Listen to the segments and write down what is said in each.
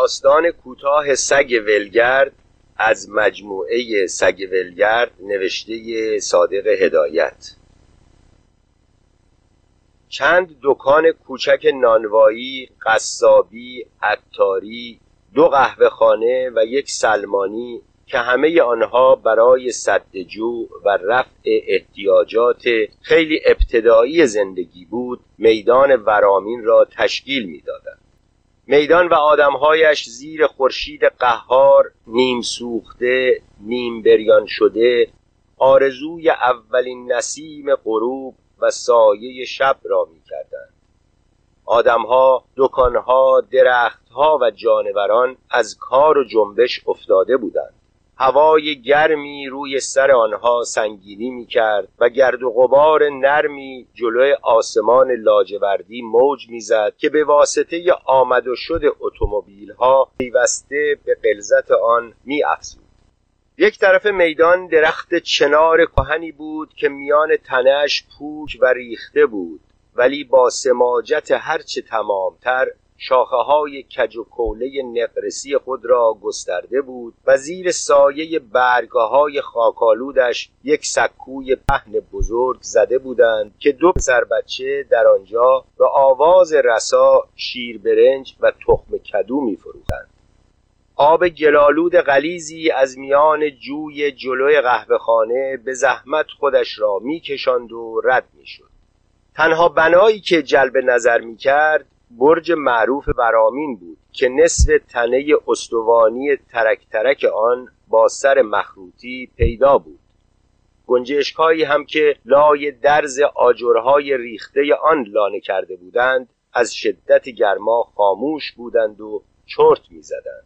داستان کوتاه سگ ولگرد از مجموعه سگ ولگرد نوشته صادق هدایت. چند دکان کوچک نانوایی، قصابی، عطاری، دو قهوه خانه و یک سلمانی که همه آنها برای سد جو و رفع احتیاجات خیلی ابتدایی زندگی بود میدان ورامین را تشکیل می‌دادند. میدان و آدمهایش زیر خورشید قهار نیم سوخته نیم بریان شده آرزوی اولین نسیم غروب و سایه شب را می‌کردند. آدمها دکانها درختها و جانوران از کار و جنبش افتاده بودند. هوای گرمی روی سر آنها سنگینی می کرد و گرد و غبار نرمی جلوی آسمان لاجوردی موج می‌زد که به واسطه آمد و شد اتومبیل ها پیوسته به قلزت آن می افزود. یک طرف میدان درخت چنار کهنی بود که میان تنش پوک و ریخته بود ولی با سماجت هرچه تمامتر شاخه های کج و کوله نقرسی خود را گسترده بود و زیر سایه برگه های خاکالودش یک سکوی پهن بزرگ زده بودند که دو پسر بچه در آنجا به آواز رسا شیر برنج و تخم کدو می. آب گلالود غلیزی از میان جوی جلوی قهوه خانه به زحمت خودش را میکشاند و رد می‌شد. تنها بنایی که جلب نظر می کرد برج معروف برامین بود که نصف تنه استوانی ترک ترک آن با سر مخروطی پیدا بود. گنجشکهایی هم که لای درز آجرهای ریخته آن لانه کرده بودند از شدت گرما خاموش بودند و چرت می‌زدند.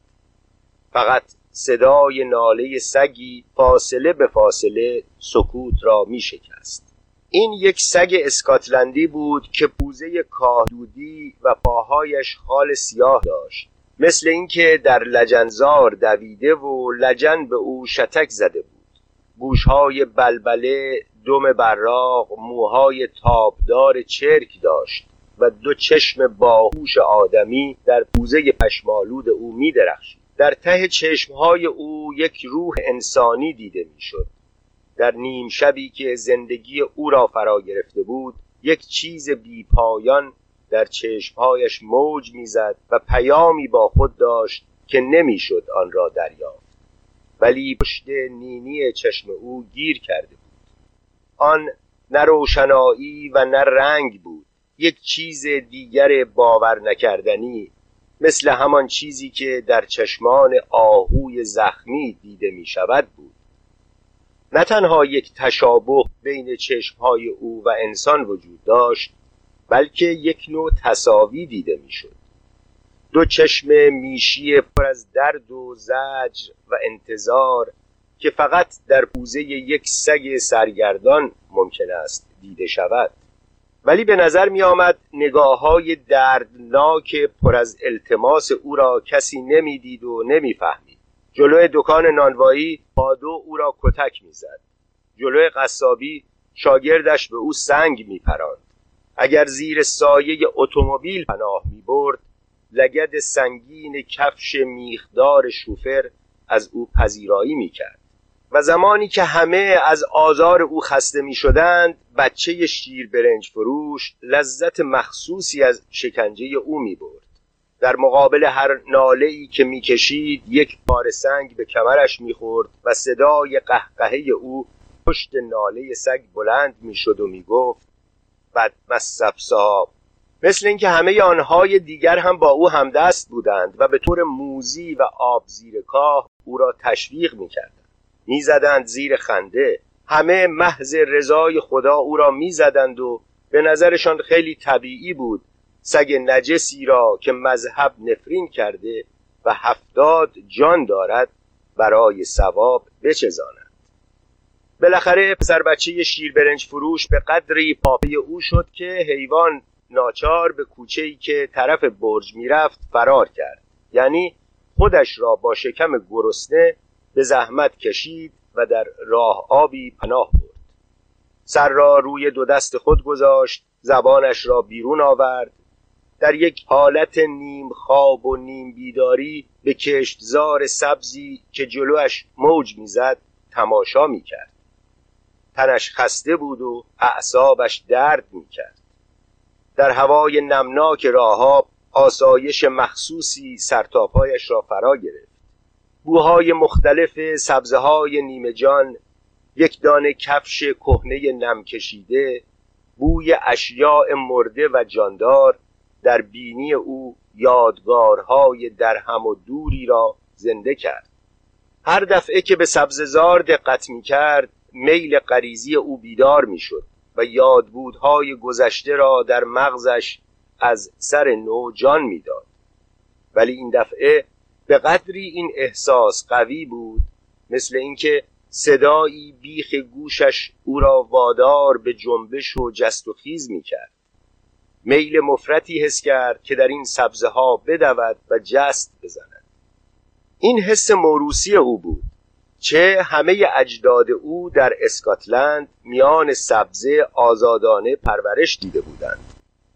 فقط صدای ناله سگی فاصله به فاصله سکوت را می شکست این یک سگ اسکاتلندی بود که پوزه کاهدودی و پاهایش خال سیاه داشت. مثل اینکه در لجنزار دویده و لجن به او شتک زده بود. گوشهای بلبله دم براق موهای تابدار چرک داشت و دو چشم باهوش آدمی در پوزه پشمالود او می درخشید در ته چشمهای او یک روح انسانی دیده می‌شد. در نیم شبی که زندگی او را فرا گرفته بود یک چیز بی پایان در چشمهایش موج می‌زد و پیامی با خود داشت که نمی‌شد آن را دریافت. ولی پشت نینی چشم او گیر کرده بود. آن نه روشنایی و نه رنگ بود. یک چیز دیگر باور نکردنی مثل همان چیزی که در چشمان آهوی زخمی دیده می شود بود. نه تنها یک تشابه بین چشمهای او و انسان وجود داشت بلکه یک نوع تصاوی دیده می‌شد. دو چشم میشی پر از درد و زجر و انتظار که فقط در پوزه یک سگ سرگردان ممکن است دیده شود. ولی به نظر می آمد نگاه های دردناک پر از التماس او را کسی نمی‌دید و نمی‌فهمید. جلوی دکان نانوایی پادو او را کتک می‌زد. جلوی قصابی شاگردش به او سنگ میپراند. اگر زیر سایه اتومبیل پناه می‌برد لگد سنگین کفش میخدار شوفر از او پذیرایی می‌کرد. و زمانی که همه از آزار او خسته می شدند بچه شیر برنج فروش لذت مخصوصی از شکنجه او می برد در مقابل هر ناله ای که می‌کشید یک پاره سنگ به کمرش می‌خورد و صدای قهقهه او پشت ناله سگ بلند می‌شد و می‌گفت بد صاحب مثل اینکه همه آنهای دیگر هم با او همدست بودند و به طور موزی و آب زیر کاه او را تشویق می‌کردند. می‌زدند زیر خنده. همه محض رضای خدا او را می‌زدند و به نظرشان خیلی طبیعی بود. سگ نجسی را که مذهب نفرین کرده و هفتاد جان دارد برای ثواب بچزاند. بالاخره پسر بچه شیر برنج فروش به قدری پاپی او شد که حیوان ناچار به کوچه ای که طرف برج می‌رفت فرار کرد. یعنی خودش را با شکم گرسنه به زحمت کشید و در راه آبی پناه برد. سر را روی دو دست خود گذاشت زبانش را بیرون آورد در یک حالت نیم خواب و نیم بیداری به کشتزار سبزی که جلوش موج می‌زد تماشا می‌کرد. تنش خسته بود و اعصابش درد می‌کرد. در هوای نمناک راهاب آسایش مخصوصی سرتاپایش را فرا گرفت. بوهای مختلف سبزه های نیمه جان یک دانه کفش کهنه نم کشیده بوی اشیاء مرده و جاندار در بینی او یادگارهای درهم و دوری را زنده کرد. هر دفعه که به سبززار دقت می کرد میل غریزی او بیدار می شد و یادبودهای گذشته را در مغزش از سر نو جان می‌داد. ولی این دفعه به قدری این احساس قوی بود مثل اینکه صدایی بیخ گوشش او را وادار به جنبش و جست و خیز می کرد میل مفرتی حس کرد که در این سبزه ها بدود و جست بزند. این حس موروسی او بود چه همه اجداد او در اسکاتلند میان سبزه آزادانه پرورش دیده بودند.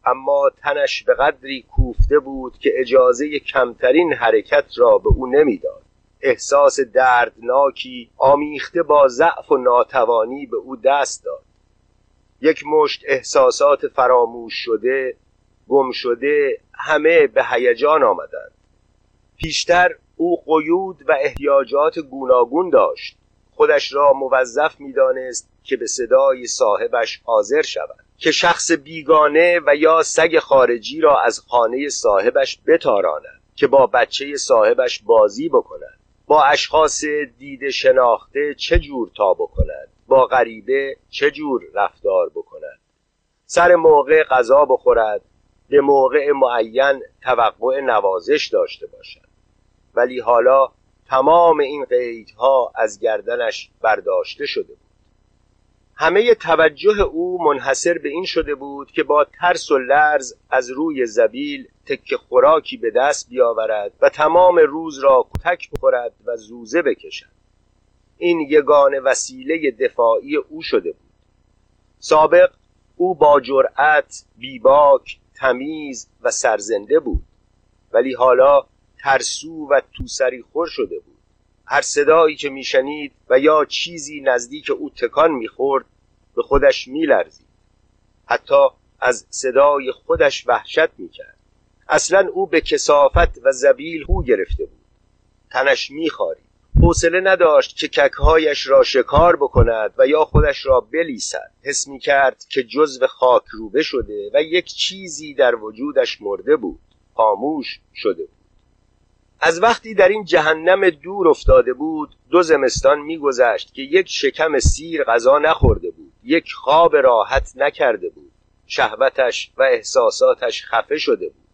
اما تنش به قدری کوفته بود که اجازه کمترین حرکت را به او نمی‌داد. احساس دردناکی آمیخته با ضعف و ناتوانی به او دست داد. یک مشت احساسات فراموش شده گم شده همه به هیجان آمدند. پیشتر او قیود و احتیاجات گوناگون داشت. خودش را موظف می‌دانست که به صدای صاحبش حاضر شود. که شخص بیگانه و یا سگ خارجی را از خانه صاحبش بتاراند. که با بچه صاحبش بازی بکند. با اشخاص دید شناخته چه جور تا بکند؟ با غریبه چه جور رفتار بکند؟ سر موقع غذا بخورد به موقع معین توقع نوازش داشته باشد. ولی حالا تمام این قیدها از گردنش برداشته شده بود. همه توجه او منحصر به این شده بود که با ترس و لرز از روی زبیل تک خوراکی به دست بیاورد و تمام روز را کتک بخورد و زوزه بکشد. این یگان وسیله دفاعی او شده بود. سابق او با جرأت بیباک تمیز و سرزنده بود. ولی حالا ترسو و توسری خور شده بود. هر صدایی که میشنید و یا چیزی نزدیک او تکان می‌خورد به خودش میلرزید. حتی از صدای خودش وحشت می‌کرد. اصلا او به کسافت و زبیل هو گرفته بود. تنش میخارید حوصله نداشت که ککهایش را شکار بکند و یا خودش را بلیسد. حس می کرد که جزو خاک روبه شده و یک چیزی در وجودش مرده بود. خاموش شده بود. از وقتی در این جهنم دور افتاده بود دو زمستان میگذشت که یک شکم سیر غذا نخورده بود یک خواب راحت نکرده بود. شهوتش و احساساتش خفه شده بود.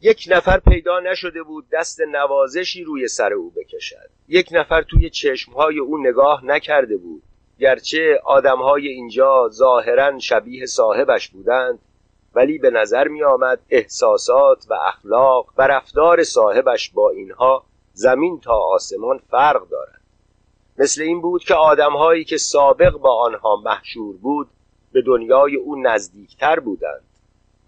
یک نفر پیدا نشده بود دست نوازشی روی سر او بکشد. یک نفر توی چشمهای او نگاه نکرده بود. گرچه آدمهای اینجا ظاهرا شبیه صاحبش بودند ولی به نظر می آمد احساسات و اخلاق و رفتار صاحبش با اینها زمین تا آسمان فرق دارد. مثل این بود که آدمهایی که سابق با آنها محشور بود به دنیای او نزدیکتر بودند.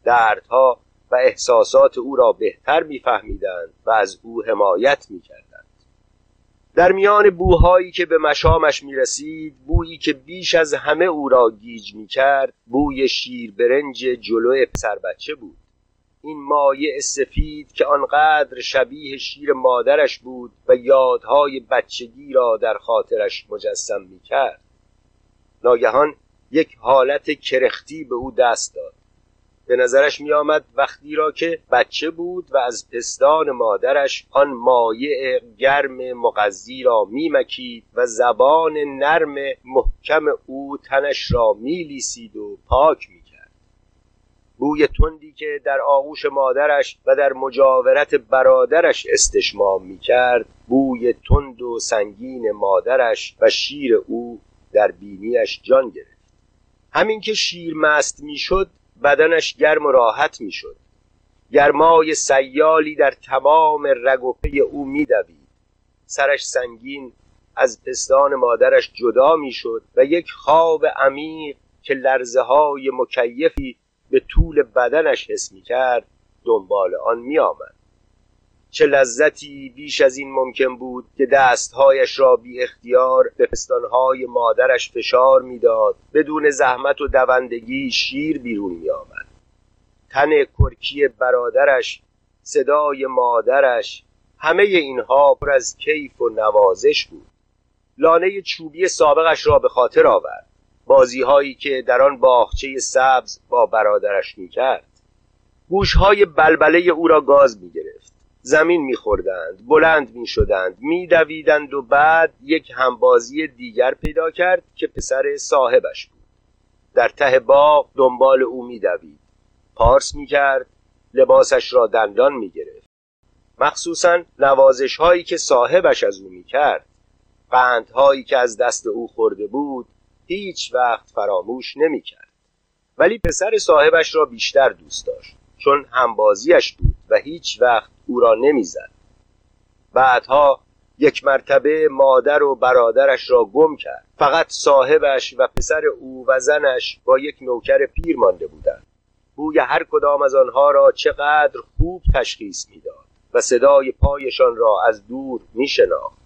دردها و احساسات او را بهتر میفهمیدند و از او حمایت می‌کردند. در میان بوهایی که به مشامش می رسید بویی که بیش از همه او را گیج می کرد بوی شیر برنج جلو پسر بچه بود. این مایع سفید که آنقدر شبیه شیر مادرش بود و یادهای بچگی را در خاطرش مجسم می کرد ناگهان یک حالت کرختی به او دست داد. به نظرش می آمد وقتی را که بچه بود و از پستان مادرش آن مایع گرم مغذی را میمکید و زبان نرم محکم او تنش را میلیسید و پاک می‌کرد. بوی تندی که در آغوش مادرش و در مجاورت برادرش استشمام می‌کرد بوی تند و سنگین مادرش و شیر او در بینیش جان گرفت. همین که شیر مست می‌شد بدنش گرم و راحت می‌شد گرمای سیالی در تمام رگ و پی او میدوید سرش سنگین از پستان مادرش جدا می‌شد و یک خواب عمیق که لرزه های مکیفی به طول بدنش حس می کرد دنبال آن می آمد. چه لذتی بیش از این ممکن بود که دستهایش را بی اختیار به پستانهای مادرش فشار می‌داد. بدون زحمت و دوندگی شیر بیرون می آمد. تن کرکی برادرش صدای مادرش همه اینها پر از کیف و نوازش بود. لانه چوبی سابقش را به خاطر آورد. بازی هایی که در آن باغچه سبز با برادرش می‌کرد. گوشهای بلبله او را گاز می‌گرفت. زمین میخوردند بلند می‌شدند میدویدند و بعد یک همبازی دیگر پیدا کرد که پسر صاحبش بود. در ته باغ دنبال او میدوید. پارس می‌کرد لباسش را دندان می‌گرفت. مخصوصا نوازش هایی که صاحبش از او می‌کرد. قندهایی که از دست او خورده بود هیچ وقت فراموش نمی‌کرد. ولی پسر صاحبش را بیشتر دوست داشت چون همبازیش بود و هیچ وقت او را نمی‌زد. بعدها یک مرتبه مادر و برادرش را گم کرد. فقط صاحبش و پسر او و زنش با یک نوکر پیر مانده بودند. بوی هر کدام از آنها را چقدر خوب تشخیص می‌داد و صدای پایشان را از دور میشناخت.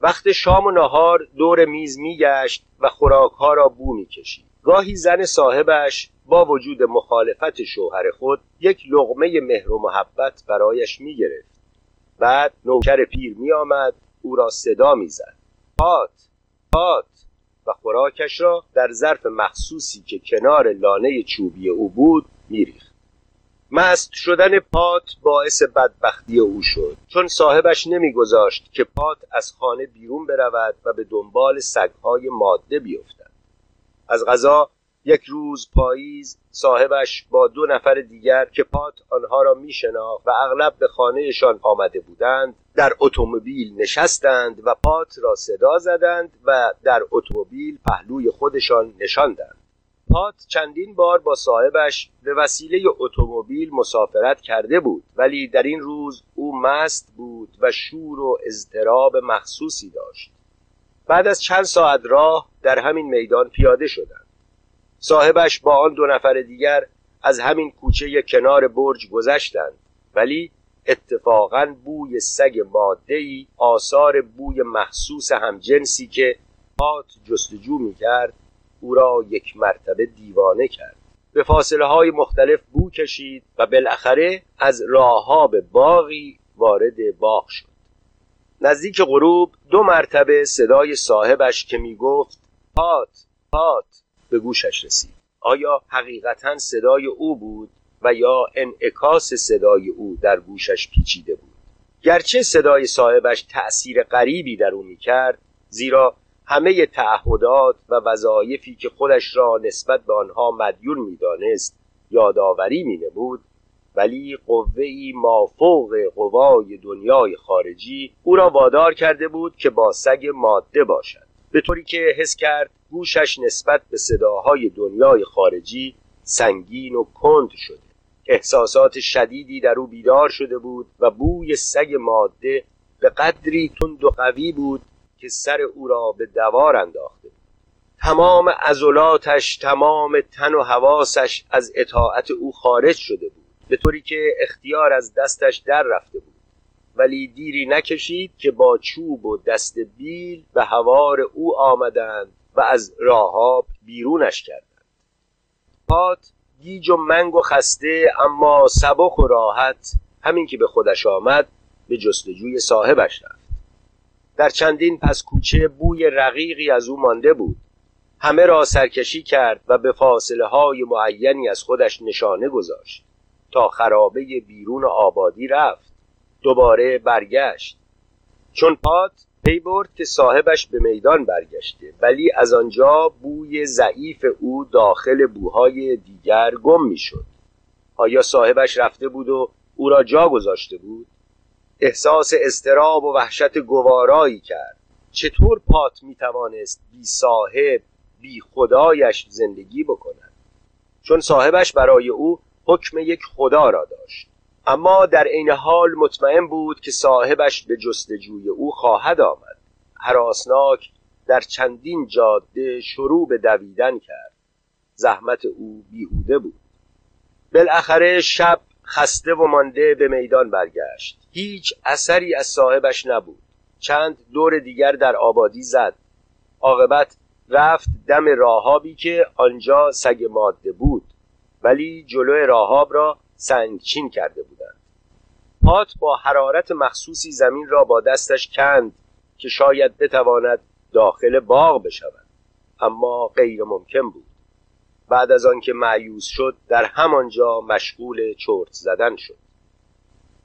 وقت شام و نهار دور میز میگشت و خوراکها را بو می‌کشید. گاهی زن صاحبش با وجود مخالفت شوهر خود یک لغمه مهر و محبت برایش می‌گرفت. بعد نوکر پیر میآمد او را صدا می‌زد. پات پات و خوراکش را در ظرف مخصوصی که کنار لانه چوبی او بود میریخت. مست شدن پات باعث بدبختی او شد. چون صاحبش نمیگذاشت که پات از خانه بیرون برود و به دنبال سگهای ماده بیفتد. از غذا یک روز پاییز صاحبش با دو نفر دیگر که پات آنها را میشناخت و اغلب به خانهشان آمده بودند در اتومبیل نشستند و پات را صدا زدند و در اتومبیل پهلوی خودشان نشاندند. پات چندین بار با صاحبش به وسیله اتومبیل مسافرت کرده بود ولی در این روز او مست بود و شور و اضطراب مخصوصی داشت. بعد از چند ساعت راه در همین میدان پیاده شدند. صاحبش با آن دو نفر دیگر از همین کوچه کنار برج گذشتند ولی اتفاقا بوی سگ مادهی آثار بوی مخصوص همجنسی که پات جستجو می‌کرد او را یک مرتبه دیوانه کرد. به فاصله های مختلف بو کشید و بالاخره از راهها به باغی وارد باغ شد. نزدیک غروب دو مرتبه صدای صاحبش که می‌گفت پات پات. به گوشش رسید. آیا حقیقتا صدای او بود و یا انعکاس صدای او در گوشش پیچیده بود؟ گرچه صدای صاحبش تأثیر غریبی در او می‌کرد زیرا همه تعهدات و وظایفی که خودش را نسبت به آنها مدیون می‌دانست یادآوری مینمود ولی قوهای مافوق قوای دنیای خارجی او را وادار کرده بود که با سگ ماده باشد. به طوری که حس کرد گوشش نسبت به صداهای دنیای خارجی سنگین و کند شده. احساسات شدیدی در او بیدار شده بود و بوی سگ ماده به قدری تند و قوی بود که سر او را به دوار انداخته بود. تمام عضلاتش تمام تن و حواسش از اطاعت او خارج شده بود به طوری که اختیار از دستش در رفته بود. ولی دیری نکشید که با چوب و دست بیل به هوار او آمدند و از راهاب بیرونش کردند. پات گیج و منگ و خسته اما سبک و راحت همین که به خودش آمد به جستجوی صاحبش رفت. در چندین پس کوچه بوی رقیقی از او مانده بود. همه را سرکشی کرد و به فاصله های معینی از خودش نشانه گذاشت تا خرابه بیرون آبادی رفت. دوباره برگشت. چون پات پی برد که صاحبش به میدان برگشته. ولی از آنجا بوی ضعیف او داخل بوهای دیگر گم می‌شد. آیا صاحبش رفته بود و او را جا گذاشته بود؟ احساس استراب و وحشت گوارایی کرد. چطور پات می‌توانست بی صاحب بی خدایش زندگی بکند؟ چون صاحبش برای او حکم یک خدا را داشت. اما در عین حال مطمئن بود که صاحبش به جستجوی او خواهد آمد. حراسناک در چندین جاده شروع به دویدن کرد. زحمت او بیهوده بود. بالاخره شب خسته و مانده به میدان برگشت. هیچ اثری از صاحبش نبود. چند دور دیگر در آبادی زد. عاقبت رفت دم راهابی که آنجا سگ ماده بود. ولی جلو راهاب را سنگچین کرده بودند. پات با حرارت مخصوصی زمین را با دستش کند که شاید بتواند داخل باغ بشود. اما غیر ممکن بود. بعد از آنکه معیوز شد در همانجا مشغول چرت زدن شد.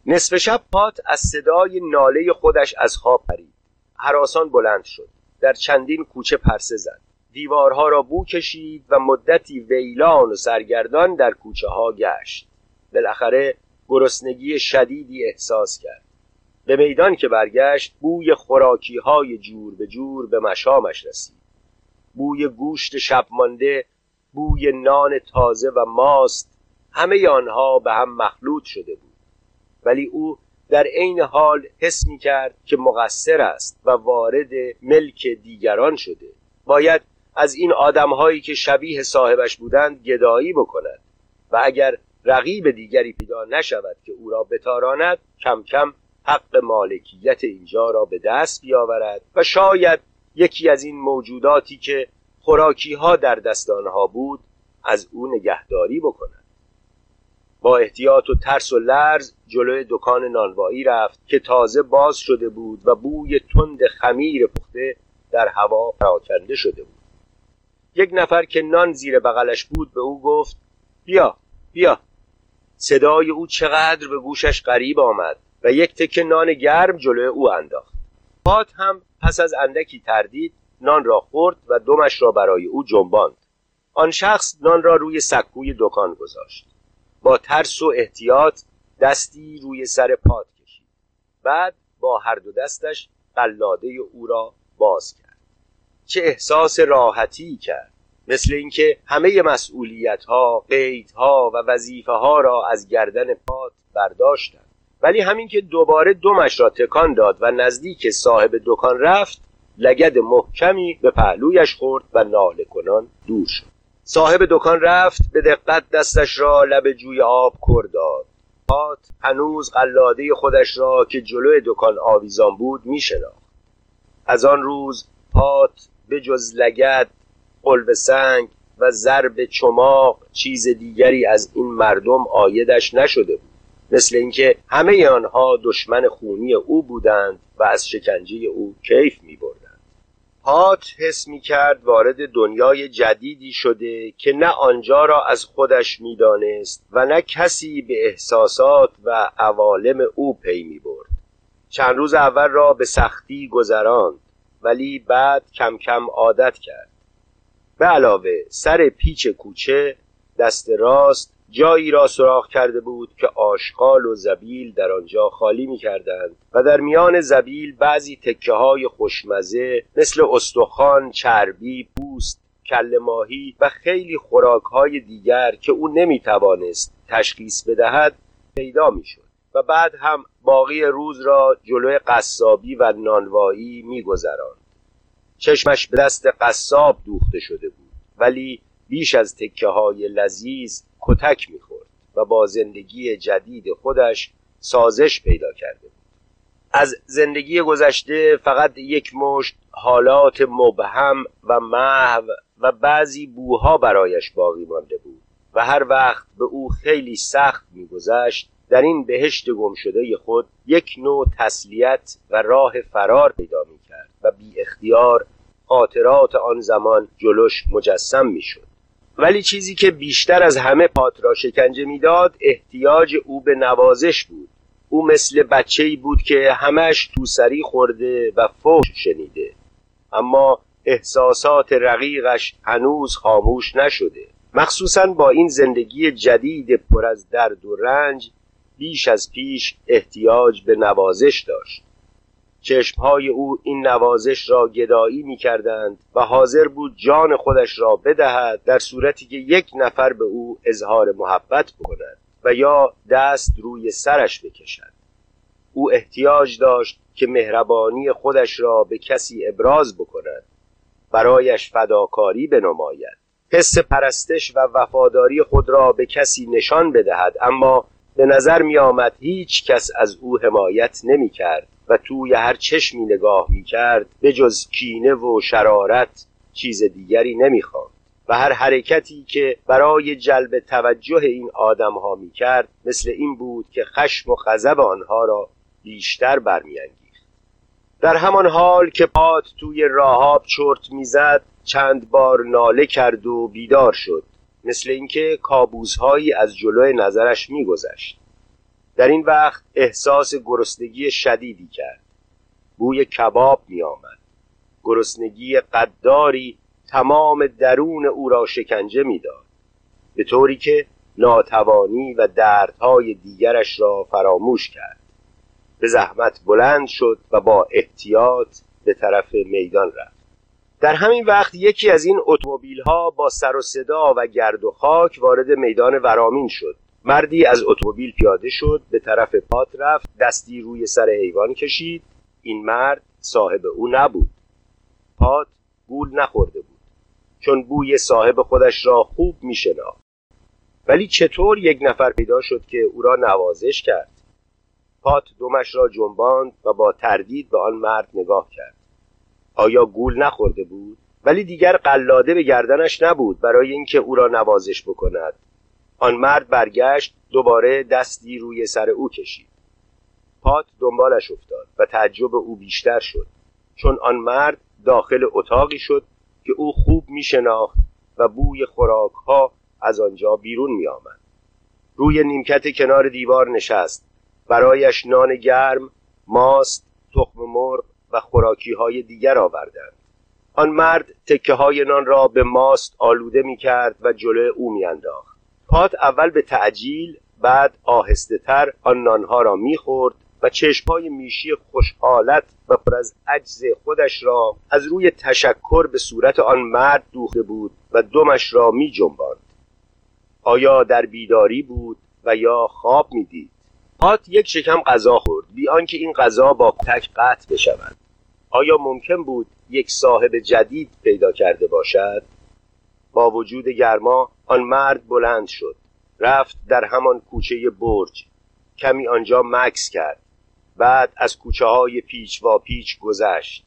نصف شب پات از صدای ناله خودش از خواب پرید. حراسان بلند شد. در چندین کوچه پرسه زد. دیوارها را بو کشید و مدتی ویلان و سرگردان در کوچه ها گشت. بالاخره گرسنگی شدیدی احساس کرد. به میدان که برگشت بوی خوراکی های جور به جور به مشامش رسید. بوی گوشت شب مانده بوی نان تازه و ماست همه آنها به هم مخلوط شده بود. ولی او در عین حال حس می کرد که مقصر است و وارد ملک دیگران شده. باید از این آدمهایی که شبیه صاحبش بودند گدایی بکند و اگر رقیب دیگری پیدا نشود که او را بتاراند کم کم حق مالکیت اینجا را به دست بیاورد و شاید یکی از این موجوداتی که خوراکی ها در دست آنها بود از او نگهداری بکند. با احتیاط و ترس و لرز جلوی دکان نانوایی رفت که تازه باز شده بود و بوی تند خمیر پخته در هوا پراکنده شده بود. یک نفر که نان زیر بغلش بود به او گفت بیا بیا. صدای او چقدر به گوشش غریب آمد و یک تکه نان گرم جلوی او انداخت. پات هم پس از اندکی تردید نان را خورد و دمش را برای او جنباند. آن شخص نان را روی سکوی دکان گذاشت. با ترس و احتیاط دستی روی سر پات کشید. بعد با هر دو دستش قلاده او را باز کرد. چه احساس راحتی کرد. مثل اینکه همه مسئولیت ها قید ها و وظیفه ها را از گردن پات برداشتند. ولی همین که دوباره دمش را تکان داد و نزدیک صاحب دکان رفت لگد محکمی به پهلویش خورد و ناله کنان دور شد. صاحب دکان رفت به دقت دستش را لب جوی آب کر داد. پات هنوز قلاده خودش را که جلوی دکان آویزان بود می از آن روز پات به جز لگد قلب سنگ و ضرب چماق چیز دیگری از این مردم آیدش نشده بود. مثل اینکه همه آنها دشمن خونی او بودند و از شکنجه او کیف می بردند پات حس می کرد وارد دنیای جدیدی شده که نه آنجا را از خودش می‌دانست و نه کسی به احساسات و عوالم او پی می برد چند روز اول را به سختی گذراند ولی بعد کم کم عادت کرد. به علاوه سر پیچ کوچه دست راست جایی را سراخ کرده بود که آشغال و زبیل در آنجا خالی می کردند و در میان زبیل بعضی تکه های خوشمزه مثل استخوان، چربی، پوست، کل ماهی و خیلی خوراک های دیگر که او نمی توانست تشخیص بدهد پیدا می شد و بعد هم باقی روز را جلوی قصابی و نانوایی می گذراند. چشمش به دست قصاب دوخته شده بود. ولی بیش از تکه های لذیذ کتک می‌خورد و با زندگی جدید خودش سازش پیدا کرده بود. از زندگی گذشته فقط یک مشت حالات مبهم و محو و بعضی بوها برایش باقی مانده بود و هر وقت به او خیلی سخت میگذشت در این بهشت گم شده خود یک نوع تسلیت و راه فرار پیدا می کرد و بی اختیار خاطرات آن زمان جلوش مجسم می شد ولی چیزی که بیشتر از همه پات را شکنجه می‌داد احتیاج او به نوازش بود. او مثل بچه ای بود که همش توسری خورده و فوش شنیده. اما احساسات رقیقش هنوز خاموش نشده. مخصوصا با این زندگی جدید پر از درد و رنج بیش از پیش احتیاج به نوازش داشت. چشمهای او این نوازش را گدایی می کردند و حاضر بود جان خودش را بدهد در صورتی که یک نفر به او اظهار محبت بکند و یا دست روی سرش بکشد. او احتیاج داشت که مهربانی خودش را به کسی ابراز بکند. برایش فداکاری بنماید. حس پرستش و وفاداری خود را به کسی نشان بدهد اما به نظر می آمد هیچ کس از او حمایت نمی کرد و توی هر چشمی نگاه می کرد به جز کینه و شرارت چیز دیگری نمی خواند. و هر حرکتی که برای جلب توجه این آدم ها می کرد مثل این بود که خشم و غضب آنها را بیشتر برمیانگیخت در همان حال که پات توی راهاب چرت می‌زد چند بار ناله کرد و بیدار شد مثل اینکه کابوسهایی از جلوی نظرش میگذشت در این وقت احساس گرسنگی شدیدی کرد. بوی کباب می آمد. گرسنگی قداری تمام درون او را شکنجه می‌داد به طوری که ناتوانی و دردهای دیگرش را فراموش کرد. به زحمت بلند شد و با احتیاط به طرف میدان رفت. در همین وقت یکی از این اتومبیل ها با سر و صدا و گرد و خاک وارد میدان ورامین شد. مردی از اتومبیل پیاده شد به طرف پات رفت دستی روی سر حیوان کشید. این مرد صاحب او نبود. پات گول نخورده بود چون بوی صاحب خودش را خوب میشناخت. ولی چطور یک نفر پیدا شد که او را نوازش کرد؟ پات دومش را جنباند و با تردید به آن مرد نگاه کرد. آیا گول نخورده بود؟ ولی دیگر قلاده به گردنش نبود برای اینکه او را نوازش بکند. آن مرد برگشت دوباره دستی روی سر او کشید پات دنبالش افتاد و تعجب او بیشتر شد چون آن مرد داخل اتاقی شد که او خوب می شناخت و بوی خوراک ها از آنجا بیرون می آمد. روی نیمکت کنار دیوار نشست برایش نان گرم ماست تخم مرغ و خوراکی های دیگر آوردند آن مرد تکه های نان را به ماست آلوده می کرد و جلوی او می انداخت. پات اول به تعجیل بعد آهسته تر آن نانها را می‌خورد و چشمهای میشی خوشحالت و پر از عجز خودش را از روی تشکر به صورت آن مرد دوخته بود و دمش را می جنباند. آیا در بیداری بود و یا خواب می‌دید؟ پات یک شکم غذا خورد بی آنکه این غذا با تک قطع بشود. آیا ممکن بود یک صاحب جدید پیدا کرده باشد؟ با وجود گرما آن مرد بلند شد رفت در همان کوچه برج. کمی آنجا مکس کرد. بعد از کوچه های پیچ و پیچ گذشت.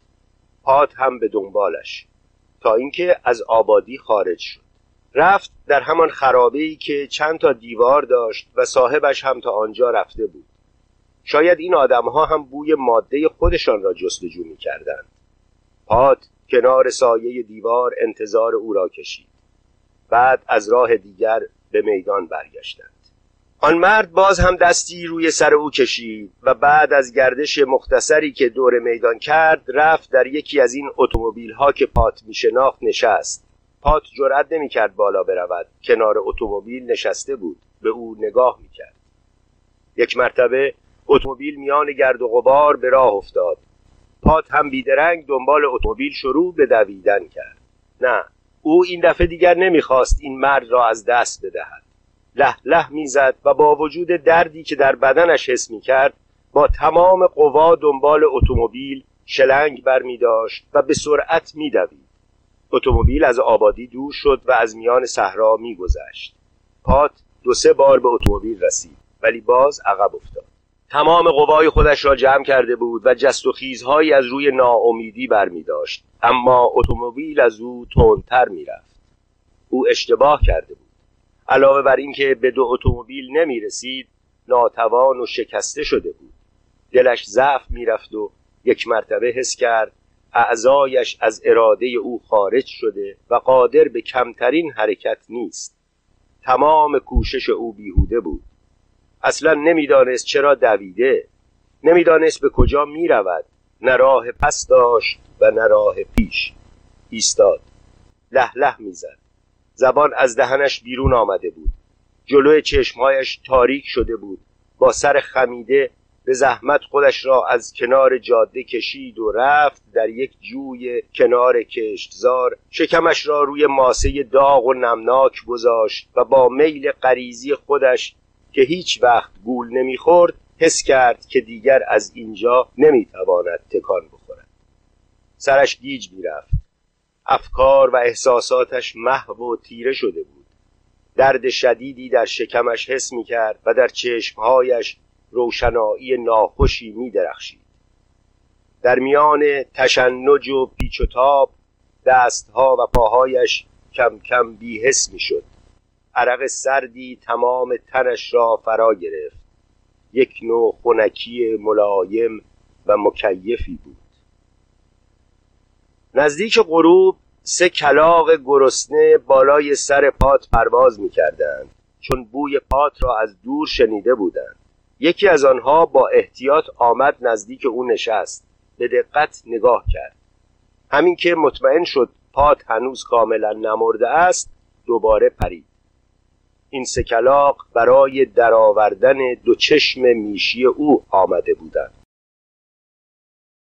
پات هم به دنبالش تا اینکه از آبادی خارج شد. رفت در همان خرابه ای که چند تا دیوار داشت و صاحبش هم تا آنجا رفته بود. شاید این آدمها هم بوی ماده خودشان را جستجو می کردند پات کنار سایه دیوار انتظار او را کشید. بعد از راه دیگر به میدان برگشتند. آن مرد باز هم دستی روی سر او کشید و بعد از گردش مختصری که دور میدان کرد رفت در یکی از این اتومبیل ها که پات می شناخت نشست. پات جرأت نمی کرد بالا برود. کنار اتومبیل نشسته بود. به او نگاه می کرد یک مرتبه اتومبیل میان گرد و غبار به راه افتاد. پات هم بیدرنگ دنبال اتومبیل شروع به دویدن کرد. نه او این دفعه دیگر نمی‌خواست این مرد را از دست بدهد. له له می‌زد و با وجود دردی که در بدنش حس می‌کرد با تمام قوا دنبال اتومبیل شلنگ بر می داشت و به سرعت میدوید. اتومبیل از آبادی دور شد و از میان صحرا میگذشت. پات دو سه بار به اتومبیل رسید ولی باز عقب افتاد. تمام قوای خودش را جمع کرده بود و جست و خیزهایی از روی ناامیدی برمی داشت اما اتومبیل از او تندتر می‌رفت. او اشتباه کرده بود. علاوه بر اینکه به دو اتومبیل نمی رسید ناتوان و شکسته شده بود. دلش ضعف می‌رفت و یک مرتبه حس کرد اعضایش از اراده او خارج شده و قادر به کمترین حرکت نیست. تمام کوشش او بیهوده بود. اصلا نمی‌دانست چرا دویده نمی‌دانست به کجا می‌رود. نه راه پس داشت و نه راه پیش ایستاد. له له می‌زد. زبان از دهنش بیرون آمده بود. جلوی چشمهایش تاریک شده بود. با سر خمیده به زحمت خودش را از کنار جاده کشید و رفت در یک جوی کنار کشتزار. شکمش را روی ماسه داغ و نمناک گذاشت و با میل غریزی خودش که هیچ وقت گول نمی‌خورد حس کرد که دیگر از اینجا نمی‌تواند تکان بخورد. سرش گیج می‌رفت. افکار و احساساتش محو و تیره شده بود. درد شدیدی در شکمش حس می کرد و در چشمهایش روشنایی ناخوشی می درخشید. در میان تشنج و پیچ و تاب دستها و پاهایش کم کم بیحس می شد عرق سردی تمام تنش را فرا گرفت. یک نوع خونکی ملایم و مکیفی بود. نزدیک غروب سه کلاق گرسنه بالای سر پات پرواز می کردند چون بوی پات را از دور شنیده بودند. یکی از آنها با احتیاط آمد نزدیک او نشست. به دقت نگاه کرد. همین که مطمئن شد پات هنوز کاملا نمرده است دوباره پرید. این سه کلاق برای درآوردن دو چشم میشی او آمده بودند.